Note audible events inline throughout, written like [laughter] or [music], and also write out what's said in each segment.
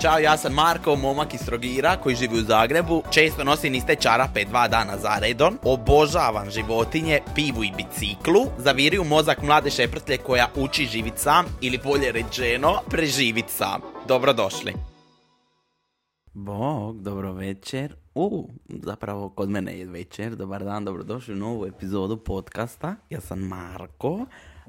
Ćao, ja sam Marko, momak iz Trogira koji živi u Zagrebu. Često nosim iste čarape dva dana za redom. Obožavam životinje, pivu i biciklu. Zaviri u mozak mlade šeprtlje koja uči živit sam ili bolje rečeno preživit sam. Dobrodošli. Bog, dobro večer. U, zapravo kod mene je večer. Dobar dan, dobrodošli u novu epizodu podcasta. Ja sam Marko.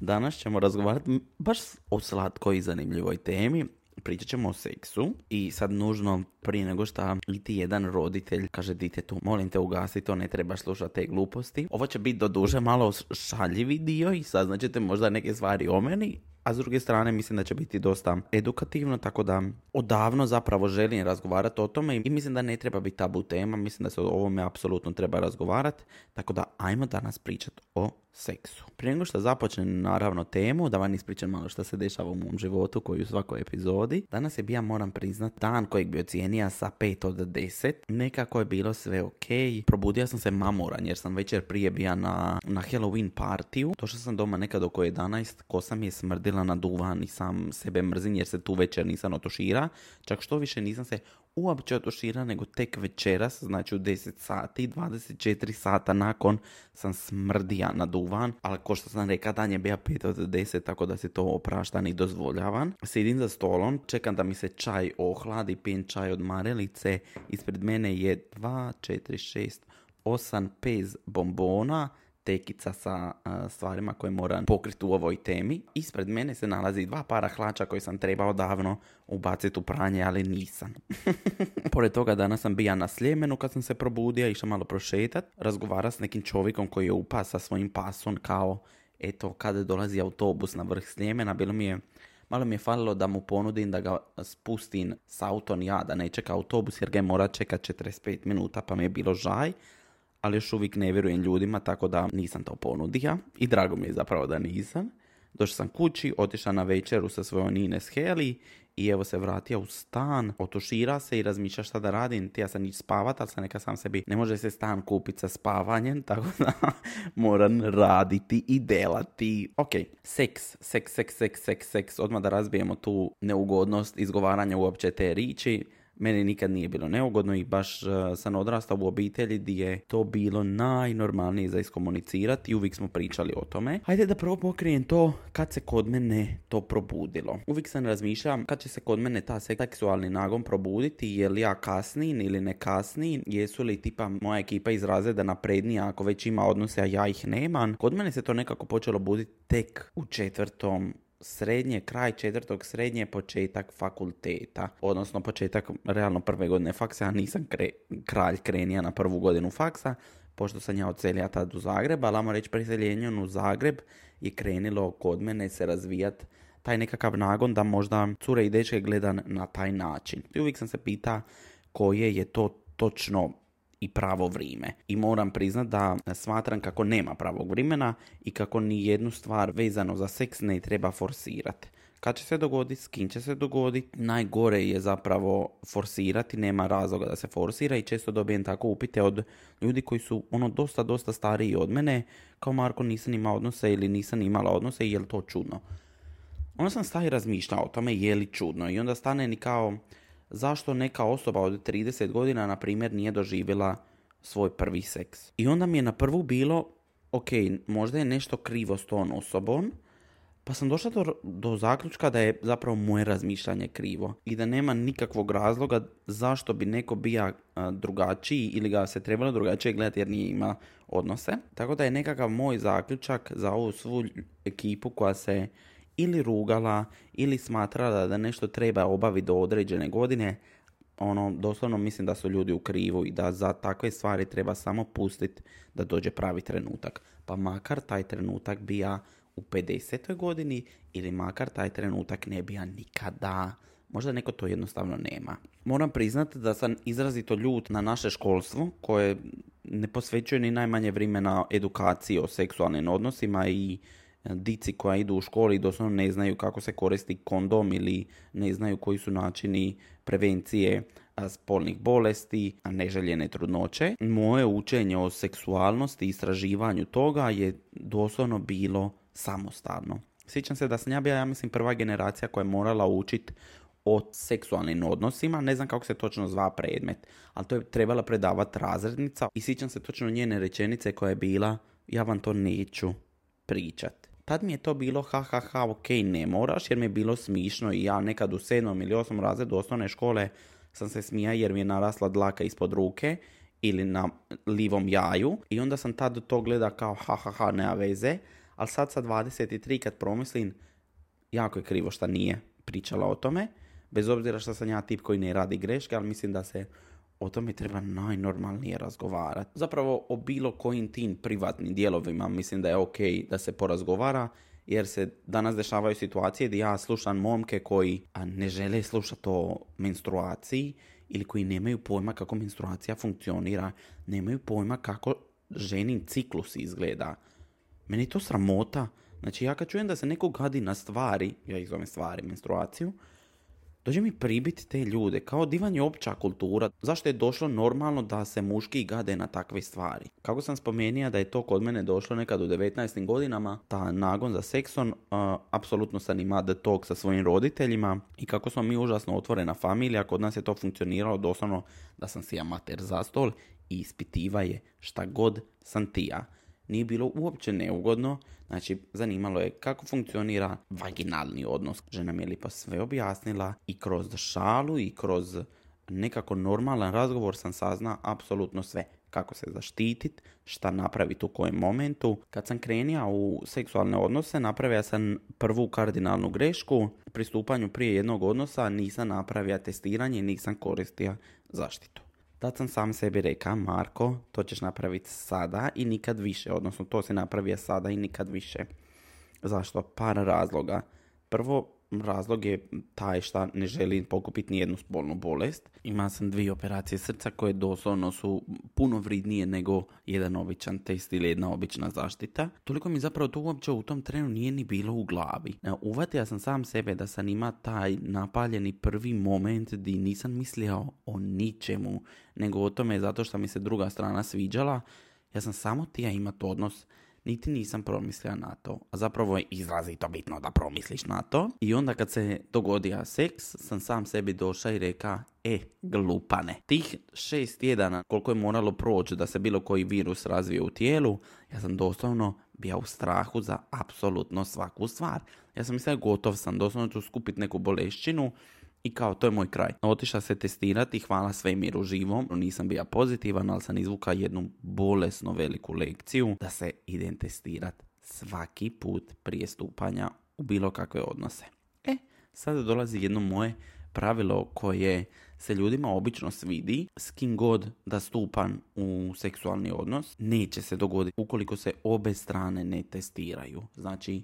Danas ćemo razgovarati baš o slatkoj i zanimljivoj temi pričat ćemo o seksu i sad nužno prije nego što iti jedan roditelj kaže ditetu molim te ugasi to, ne treba slušati te gluposti. Ovo će biti do duže malo šaljivi dio i saznaćete možda neke stvari o meni, a s druge strane mislim da će biti dosta edukativno, tako da odavno zapravo želim razgovarati o tome i mislim da ne treba biti tabu tema, mislim da se o ovome apsolutno treba razgovarati, tako da ajmo danas pričati o seksu. Prije nego što započnem naravno temu, da vam ispričam malo što se dešava u mom životu koji u svakoj epizodi. Danas je bija, moram priznat, dan kojeg bi ocijenija sa 5 od 10. Nekako je bilo sve ok. Probudio sam se mamoran jer sam večer prije bija na, na Halloween partiju. Došao sam doma nekad oko 11, kosa mi je smrdila na duvan i sam sebe mrzim jer se tu večer nisam otošira. Čak što više nisam se uopće otušira nego tek večeras, znači u 10 sati, 24 sata nakon sam smrdija na duvan, ali ko što sam rekao dan je bija 5 od 10, tako da se to opraštan i dozvoljavan. Sidim za stolom, čekam da mi se čaj ohladi, pijem čaj od marelice, ispred mene je 2, 4, 6, 8 pez bombona, tekica sa stvarima koje moram pokriti u ovoj temi. Ispred mene se nalazi dva para hlača koje sam trebao davno ubaciti u pranje, ali nisam. [laughs] Pored toga danas sam bija na Sljemenu kad sam se probudio, išao malo prošetat, razgovara s nekim čovjekom koji je upa sa svojim pasom kao eto kada dolazi autobus na vrh Sljemena, bilo mi je Malo mi je falilo da mu ponudim da ga spustim s autom ja, da ne čeka autobus jer ga je mora čekat 45 minuta pa mi je bilo žaj ali još uvijek ne vjerujem ljudima, tako da nisam to ponudio i drago mi je zapravo da nisam. Došao sam kući, otišao na večeru sa svojom Ines Heli i evo se vratio u stan, otušira se i razmišlja šta da radim. Ti ja sam ići spavat, ali sam neka sam sebi, ne može se stan kupiti sa spavanjem, [laughs] tako da moram raditi i delati. Ok, seks, seks, seks, seks, seks, seks, odmah da razbijemo tu neugodnost izgovaranja uopće te riči meni nikad nije bilo neugodno i baš uh, sam odrastao u obitelji gdje je to bilo najnormalnije za iskomunicirati i uvijek smo pričali o tome. Hajde da prvo pokrijem to kad se kod mene to probudilo. Uvijek sam razmišljam kad će se kod mene ta seksualni nagon probuditi, je li ja kasnim ili ne kasnim, jesu li tipa moja ekipa iz razreda naprednija ako već ima odnose, a ja ih nemam. Kod mene se to nekako počelo buditi tek u četvrtom srednje, kraj četvrtog srednje, početak fakulteta, odnosno početak realno prve godine faksa, ja nisam kralj krenija na prvu godinu faksa, pošto sam ja odselija tad u Zagreb, ali reći preseljenjem u Zagreb je krenilo kod mene se razvijat taj nekakav nagon da možda cure i dečke gledan na taj način. I uvijek sam se pita koje je to točno i pravo vrijeme. I moram priznat da smatram kako nema pravog vremena i kako ni jednu stvar vezano za seks ne treba forsirati. Kad će se dogoditi, s kim će se dogoditi, najgore je zapravo forsirati, nema razloga da se forsira i često dobijem tako upite od ljudi koji su ono dosta, dosta stariji od mene, kao Marko nisam imao odnose ili nisam imala odnose i je li to čudno? Onda sam stavi razmišljao o tome je li čudno i onda stane ni kao zašto neka osoba od 30 godina, na primjer, nije doživjela svoj prvi seks. I onda mi je na prvu bilo, ok, možda je nešto krivo s tom osobom, pa sam došla do, do zaključka da je zapravo moje razmišljanje krivo i da nema nikakvog razloga zašto bi neko bija drugačiji ili ga se trebalo drugačije gledati jer nije ima odnose. Tako da je nekakav moj zaključak za ovu svu ekipu koja se ili rugala ili smatrala da nešto treba obaviti do određene godine, ono, doslovno mislim da su ljudi u krivu i da za takve stvari treba samo pustiti da dođe pravi trenutak. Pa makar taj trenutak bija u 50. godini ili makar taj trenutak ne bija nikada. Možda neko to jednostavno nema. Moram priznati da sam izrazito ljut na naše školstvo koje ne posvećuje ni najmanje vremena edukaciji o seksualnim odnosima i dici koja idu u školi i doslovno ne znaju kako se koristi kondom ili ne znaju koji su načini prevencije spolnih bolesti, neželjene trudnoće. Moje učenje o seksualnosti i istraživanju toga je doslovno bilo samostalno. Sjećam se da sam ja bila, ja mislim, prva generacija koja je morala učiti o seksualnim odnosima, ne znam kako se točno zva predmet, ali to je trebala predavati razrednica i sjećam se točno njene rečenice koja je bila ja vam to neću pričat. Tad mi je to bilo ha ha ha ok ne moraš jer mi je bilo smišno i ja nekad u sedmom ili osmom razredu osnovne škole sam se smija jer mi je narasla dlaka ispod ruke ili na livom jaju i onda sam tad to gleda kao ha ha ha nema veze, ali sad sa 23 kad promislim jako je krivo što nije pričala o tome, bez obzira što sam ja tip koji ne radi greške, ali mislim da se o tome treba najnormalnije razgovarati. Zapravo o bilo kojim tim privatnim dijelovima mislim da je ok da se porazgovara, jer se danas dešavaju situacije gdje ja slušam momke koji ne žele slušati o menstruaciji ili koji nemaju pojma kako menstruacija funkcionira, nemaju pojma kako ženin ciklus izgleda. Meni je to sramota. Znači ja kad čujem da se neko gadi na stvari, ja ih zovem stvari, menstruaciju, dođe mi pribiti te ljude, kao divan je opća kultura, zašto je došlo normalno da se muški gade na takve stvari. Kako sam spomenija da je to kod mene došlo nekad u 19. godinama, ta nagon za sekson, apsolutno sam ima the talk sa svojim roditeljima i kako smo mi užasno otvorena familija, kod nas je to funkcioniralo doslovno da sam si amater za stol i ispitiva je šta god sam tija nije bilo uopće neugodno, znači zanimalo je kako funkcionira vaginalni odnos. Žena mi je lipa sve objasnila i kroz šalu i kroz nekako normalan razgovor sam sazna apsolutno sve. Kako se zaštitit, šta napraviti u kojem momentu. Kad sam krenija u seksualne odnose, napravio sam prvu kardinalnu grešku. Pri stupanju prije jednog odnosa nisam napravio testiranje, nisam koristio zaštitu. Tad sam sam sebi rekao, Marko, to ćeš napraviti sada i nikad više, odnosno to se napravi sada i nikad više. Zašto? Par razloga. Prvo, razlog je taj šta ne želim pokupiti ni jednu spolnu bolest. Ima sam dvije operacije srca koje doslovno su puno vridnije nego jedan običan test ili jedna obična zaštita. Toliko mi zapravo to uopće u tom trenu nije ni bilo u glavi. Uvatio sam sam sebe da sam ima taj napaljeni prvi moment di nisam mislio o ničemu, nego o tome zato što mi se druga strana sviđala. Ja sam samo tija imat odnos niti nisam promislio na to. A zapravo je izrazito bitno da promisliš na to. I onda kad se dogodio seks, sam sam sebi došao i reka, e, glupane. Tih šest tjedana koliko je moralo proći da se bilo koji virus razvije u tijelu, ja sam doslovno bio u strahu za apsolutno svaku stvar. Ja sam mislio gotov sam, doslovno ću skupiti neku bolešćinu i kao, to je moj kraj. Otišla se testirati, hvala svemiru živom, nisam bio pozitivan, ali sam izvuka jednu bolesno veliku lekciju da se idem testirat svaki put prije stupanja u bilo kakve odnose. E, sada dolazi jedno moje pravilo koje se ljudima obično svidi, s kim god da stupan u seksualni odnos, neće se dogoditi ukoliko se obe strane ne testiraju. Znači,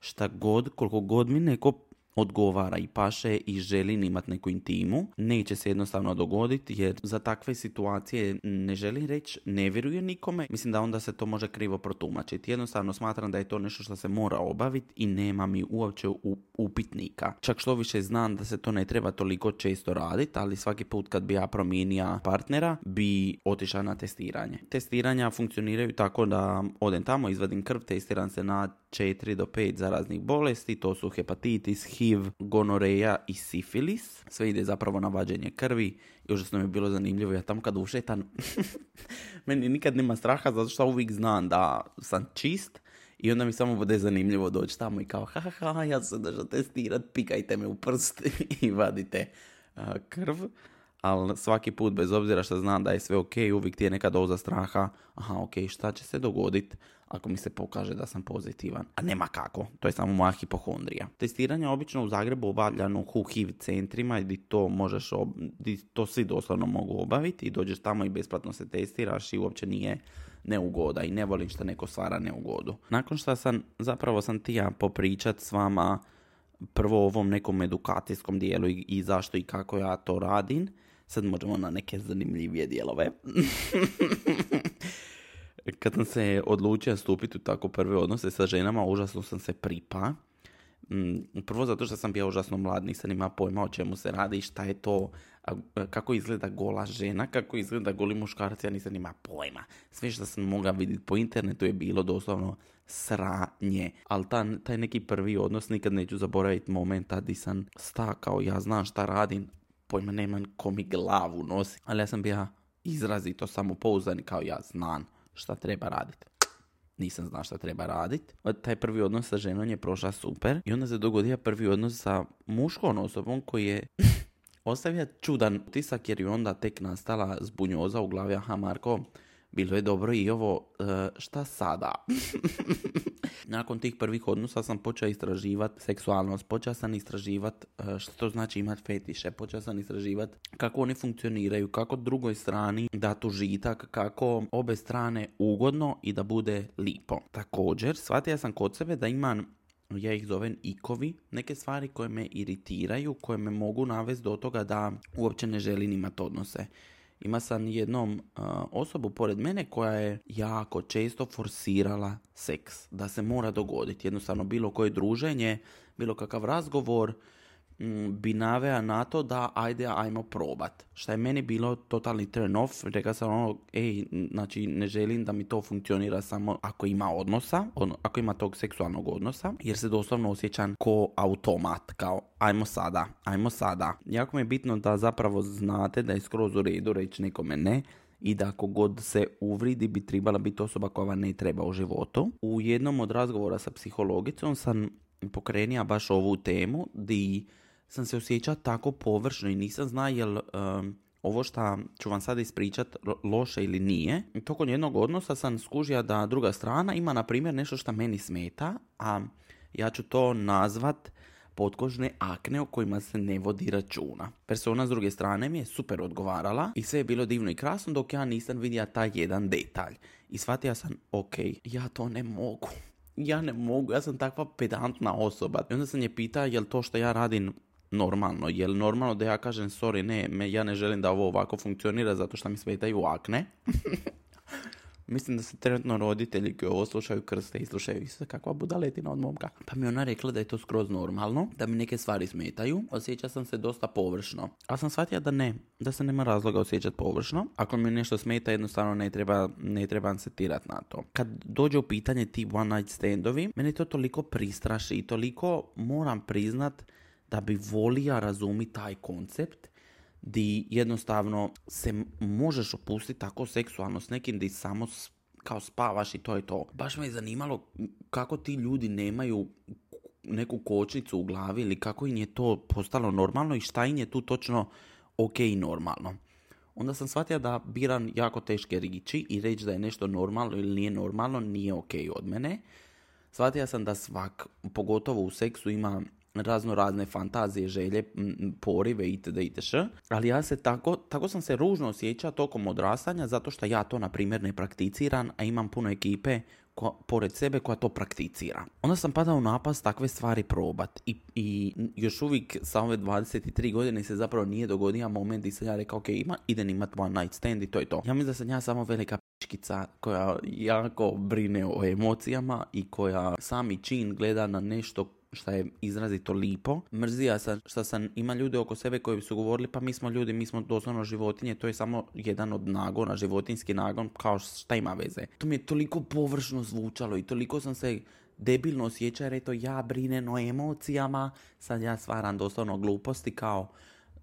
šta god, koliko god mi neko odgovara i paše i želi imati neku intimu, neće se jednostavno dogoditi jer za takve situacije ne želi reći, ne vjeruje nikome. Mislim da onda se to može krivo protumačiti. Jednostavno smatram da je to nešto što se mora obaviti i nema mi uopće upitnika. Čak što više znam da se to ne treba toliko često raditi, ali svaki put kad bi ja promijenio partnera, bi otišao na testiranje. Testiranja funkcioniraju tako da odem tamo, izvadim krv, testiram se na 4 do 5 zaraznih bolesti, to su hepatitis, HIV, gonoreja i sifilis. Sve ide zapravo na vađenje krvi i užasno mi je bilo zanimljivo. Ja tamo kad ušetam, [laughs] meni nikad nema straha zato što uvijek znam da sam čist i onda mi samo bude zanimljivo doći tamo i kao ha ha ha, ja sam došao testirat, pikajte me u prst [laughs] i vadite krv. Ali svaki put, bez obzira što znam da je sve ok, uvijek ti je neka doza straha, aha ok, šta će se dogoditi ako mi se pokaže da sam pozitivan. A nema kako, to je samo moja hipohondrija. Testiranje obično u Zagrebu obavljano u HIV centrima gdje to možeš, di to svi doslovno mogu obaviti i dođeš tamo i besplatno se testiraš i uopće nije neugoda i ne volim što neko stvara neugodu. Nakon što sam, zapravo sam tija popričat s vama prvo ovom nekom edukacijskom dijelu i zašto i kako ja to radim, sad možemo na neke zanimljivije dijelove. [laughs] kad sam se odlučio stupiti u tako prve odnose sa ženama, užasno sam se pripa. Mm, prvo zato što sam bio užasno mlad, nisam imao pojma o čemu se radi, šta je to, kako izgleda gola žena, kako izgleda goli muškarac, ja nisam imao pojma. Sve što sam mogao vidjeti po internetu je bilo doslovno sranje. Ali taj neki prvi odnos nikad neću zaboraviti momenta di sam stakao, ja znam šta radim, pojma nemam ko mi glavu nosi. Ali ja sam bio izrazito samopouzdan kao ja znam šta treba raditi nisam znao šta treba raditi. Taj prvi odnos sa ženom je prošla super i onda se dogodio prvi odnos sa muškom osobom koji je [laughs] ostavio čudan utisak jer je onda tek nastala zbunjoza u glavi. Aha, Marko, bilo je dobro i ovo, e, šta sada? [laughs] Nakon tih prvih odnosa sam počeo istraživati seksualnost, počeo sam istraživati e, što to znači imati fetiše, počeo sam istraživati kako oni funkcioniraju, kako drugoj strani dati užitak, kako obe strane ugodno i da bude lipo. Također, shvatio sam kod sebe da imam ja ih zovem ikovi, neke stvari koje me iritiraju, koje me mogu navesti do toga da uopće ne želim imati odnose. Ima sam jednom osobu pored mene koja je jako često forsirala seks. Da se mora dogoditi. Jednostavno bilo koje druženje, bilo kakav razgovor, Mm, bi navea na to da ajde ajmo probat. Šta je meni bilo totalni turn off, rekao sam ono, ej, znači ne želim da mi to funkcionira samo ako ima odnosa, ako ima tog seksualnog odnosa, jer se doslovno osjećam ko automat, kao ajmo sada, ajmo sada. Jako mi je bitno da zapravo znate da je skroz u redu reći nekome ne, i da ako god se uvridi bi trebala biti osoba koja vam ne treba u životu. U jednom od razgovora sa psihologicom sam pokrenija baš ovu temu di sam se osjećao tako površno i nisam zna jel um, ovo što ću vam sad ispričat loše ili nije. Tokom jednog odnosa sam skužio da druga strana ima na primjer nešto što meni smeta, a ja ću to nazvat potkožne akne o kojima se ne vodi računa. Persona s druge strane mi je super odgovarala i sve je bilo divno i krasno dok ja nisam vidio taj jedan detalj. I shvatio sam, ok, ja to ne mogu. Ja ne mogu, ja sam takva pedantna osoba. I onda sam je pitao jel to što ja radim normalno. Jel normalno da ja kažem sorry, ne, me, ja ne želim da ovo ovako funkcionira zato što mi smetaju akne. [laughs] Mislim da se trenutno roditelji koji ovo slušaju krste i slušaju se kakva budaletina od momka. Pa mi ona rekla da je to skroz normalno, da mi neke stvari smetaju. Osjeća sam se dosta površno. A sam shvatio da ne, da se nema razloga osjećati površno. Ako mi nešto smeta, jednostavno ne treba, ne treba ansetirati na to. Kad dođe u pitanje ti one night standovi, meni to toliko pristraši i toliko moram priznat da bi volio razumiti taj koncept di jednostavno se možeš opustiti tako seksualno s nekim di samo kao spavaš i to je to. Baš me je zanimalo kako ti ljudi nemaju neku kočnicu u glavi ili kako im je to postalo normalno i šta im je tu točno ok i normalno. Onda sam shvatio da biram jako teške riči i reći da je nešto normalno ili nije normalno nije ok od mene. Shvatio sam da svak, pogotovo u seksu, ima razno razne fantazije, želje, porive itd. itš. Ali ja se tako, tako sam se ružno osjećao tokom odrastanja zato što ja to na primjer ne prakticiram, a imam puno ekipe ko, pored sebe koja to prakticira. Onda sam padao u napast takve stvari probat i, i još uvijek sa ove 23 godine se zapravo nije dogodio moment i sam ja rekao ok, ima, idem imat one night stand i to je to. Ja mislim da sam ja samo velika pičkica koja jako brine o emocijama i koja sami čin gleda na nešto što je izrazito lipo. Mrzija sam što sam, ima ljude oko sebe koji su govorili pa mi smo ljudi, mi smo doslovno životinje, to je samo jedan od nagona, životinski nagon, kao šta ima veze. To mi je toliko površno zvučalo i toliko sam se debilno osjećao jer eto ja brinem o emocijama, sad ja stvaram doslovno gluposti kao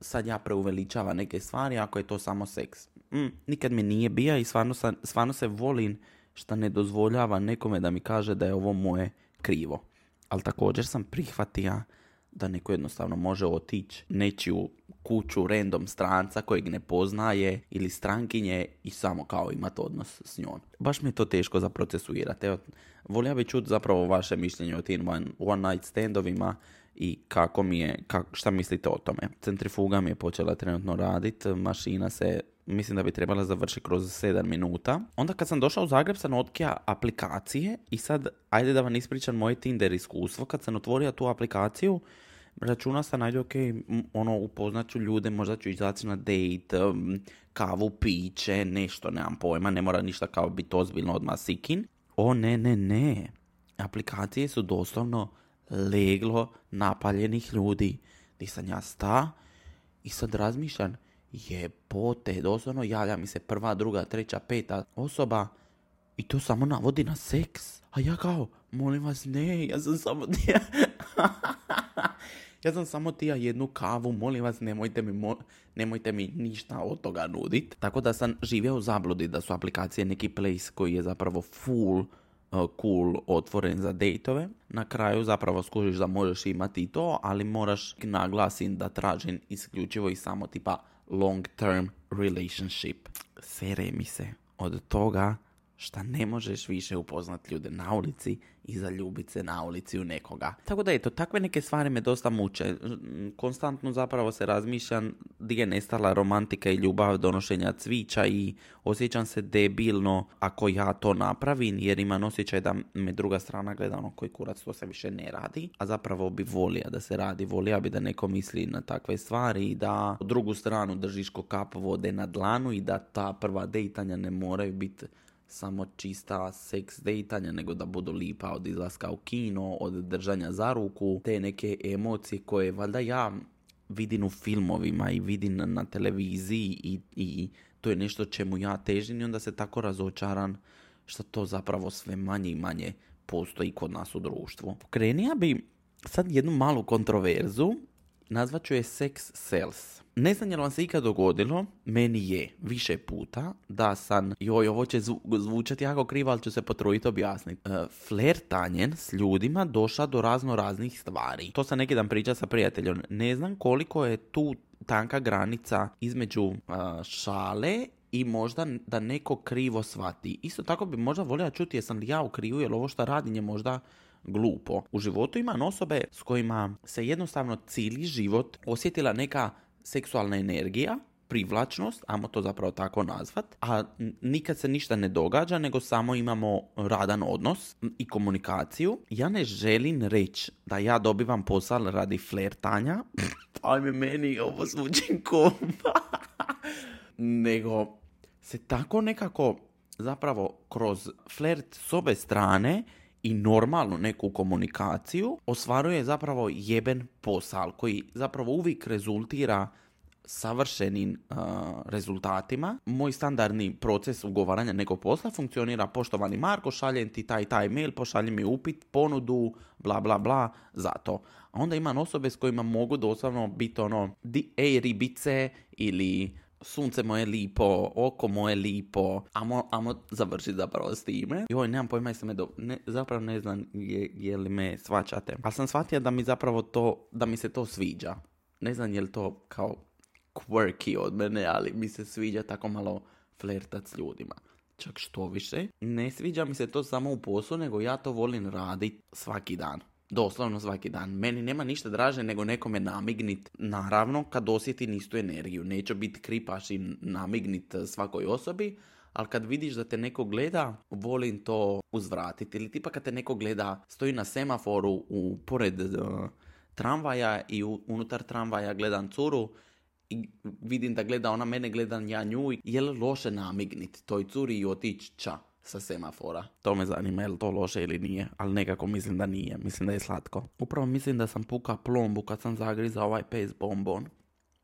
sad ja preuveličavam neke stvari ako je to samo seks. Mm, nikad mi nije bio i stvarno, sam, stvarno se volim što ne dozvoljava nekome da mi kaže da je ovo moje krivo ali također sam prihvatio da neko jednostavno može otići nečiju kuću random stranca kojeg ne poznaje ili strankinje i samo kao imati odnos s njom. Baš mi je to teško za procesuirati. Evo, volio bi čuti zapravo vaše mišljenje o tim one, one night standovima i kako mi je, šta mislite o tome. Centrifuga mi je počela trenutno raditi, mašina se mislim da bi trebala završiti kroz 7 minuta. Onda kad sam došao u Zagreb sam otkija aplikacije i sad, ajde da vam ispričam moje Tinder iskustvo. Kad sam otvorio tu aplikaciju, računa sam, ajde, ok, ono, upoznat ću ljude, možda ću izaći na date, kavu, piće, nešto, nemam pojma, ne mora ništa kao biti ozbiljno odmah sikin. O, ne, ne, ne. Aplikacije su doslovno leglo napaljenih ljudi. Di sam ja sta i sad razmišljam, jebote, doslovno javlja mi se prva, druga, treća, peta osoba i to samo navodi na seks. A ja kao, molim vas, ne, ja sam samo tija... [laughs] ja sam samo tija jednu kavu, molim vas, nemojte mi, nemojte mi ništa od toga nudit. Tako da sam živio u zabludi da su aplikacije neki place koji je zapravo full uh, cool otvoren za dejtove. Na kraju zapravo skužiš da možeš imati i to, ali moraš naglasim da tražim isključivo i samo tipa long term relationship. Sere mi se od toga šta ne možeš više upoznat ljude na ulici i zaljubit se na ulici u nekoga. Tako da eto, takve neke stvari me dosta muče. Konstantno zapravo se razmišljam gdje je nestala romantika i ljubav donošenja cvića i osjećam se debilno ako ja to napravim jer imam osjećaj da me druga strana gleda ono koji kurac to se više ne radi, a zapravo bi volio da se radi, volio bi da neko misli na takve stvari i da drugu stranu držiš ko kap vode na dlanu i da ta prva dejtanja ne moraju biti samo čista seks dejtanja, nego da budu lipa od izlaska u kino, od držanja za ruku, te neke emocije koje valjda ja vidim u filmovima i vidim na televiziji i, i to je nešto čemu ja težim i onda se tako razočaran što to zapravo sve manje i manje postoji kod nas u društvu. Pokrenija bi sad jednu malu kontroverzu, nazvat ću je sex sales. Ne znam je li vam se ikad dogodilo, meni je više puta da sam, joj ovo će zvučati jako krivo, ali ću se potruditi objasniti. Uh, flertanjen s ljudima došla do razno raznih stvari. To sam neki dan priča sa prijateljom. Ne znam koliko je tu tanka granica između uh, šale i možda da neko krivo shvati. Isto tako bi možda volio čuti jesam li ja u krivu, jer ovo što radim je možda glupo. U životu imam osobe s kojima se jednostavno cijeli život osjetila neka seksualna energija, privlačnost, ajmo to zapravo tako nazvat, a nikad se ništa ne događa, nego samo imamo radan odnos i komunikaciju. Ja ne želim reći da ja dobivam posao radi flertanja, [laughs] ajme meni ovo zvuči [laughs] nego se tako nekako zapravo kroz flert s obe strane i normalnu neku komunikaciju ostvaruje zapravo jeben posal koji zapravo uvijek rezultira savršenim rezultatima. Moj standardni proces ugovaranja nekog posla funkcionira poštovani Marko, šaljem ti taj taj mail, pošalji mi upit, ponudu, bla bla bla, zato. A onda imam osobe s kojima mogu doslovno biti ono, di, ej ribice ili sunce moje lipo, oko moje lipo, amo, amo završiti zapravo s time. Joj, nemam pojma jeste me do... Ne, zapravo ne znam je, je li me svačate. Ali sam shvatio da mi zapravo to, da mi se to sviđa. Ne znam je li to kao quirky od mene, ali mi se sviđa tako malo flertat s ljudima. Čak što više, ne sviđa mi se to samo u poslu, nego ja to volim raditi svaki dan. Doslovno svaki dan. Meni nema ništa draže nego nekome namignit. Naravno, kad osjetim istu energiju. Neću biti kripaš i namignit svakoj osobi, ali kad vidiš da te neko gleda, volim to uzvratiti. Ili tipa kad te neko gleda, stoji na semaforu u, pored uh, tramvaja i unutar tramvaja gledam curu i vidim da gleda ona mene, gledam ja nju je li loše namignit toj curi i otići ča sa semafora. To me zanima je li to loše ili nije, ali nekako mislim da nije, mislim da je slatko. Upravo mislim da sam puka plombu kad sam zagrizao ovaj pes bombon.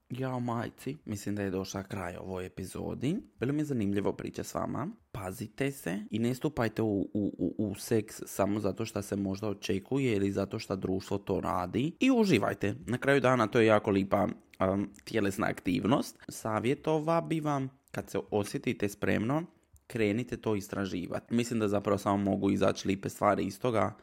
Jao majci, mislim da je došla kraj ovoj epizodi. Bilo mi je zanimljivo priča s vama. Pazite se i ne stupajte u, u, u seks samo zato što se možda očekuje ili zato što društvo to radi. I uživajte. Na kraju dana to je jako lipa um, tjelesna aktivnost. Savjetova bi vam kad se osjetite spremno krenite to istraživati. Mislim da zapravo samo mogu izaći lipe stvari iz toga.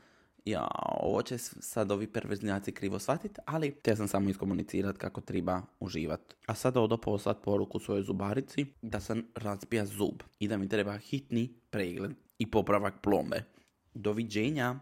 Ja, ovo će sad ovi perverznjaci krivo shvatiti, ali te sam samo iskomunicirati kako treba uživati. A sada odo poslat poruku svojoj zubarici da sam razbija zub i da mi treba hitni pregled i popravak plombe. Doviđenja!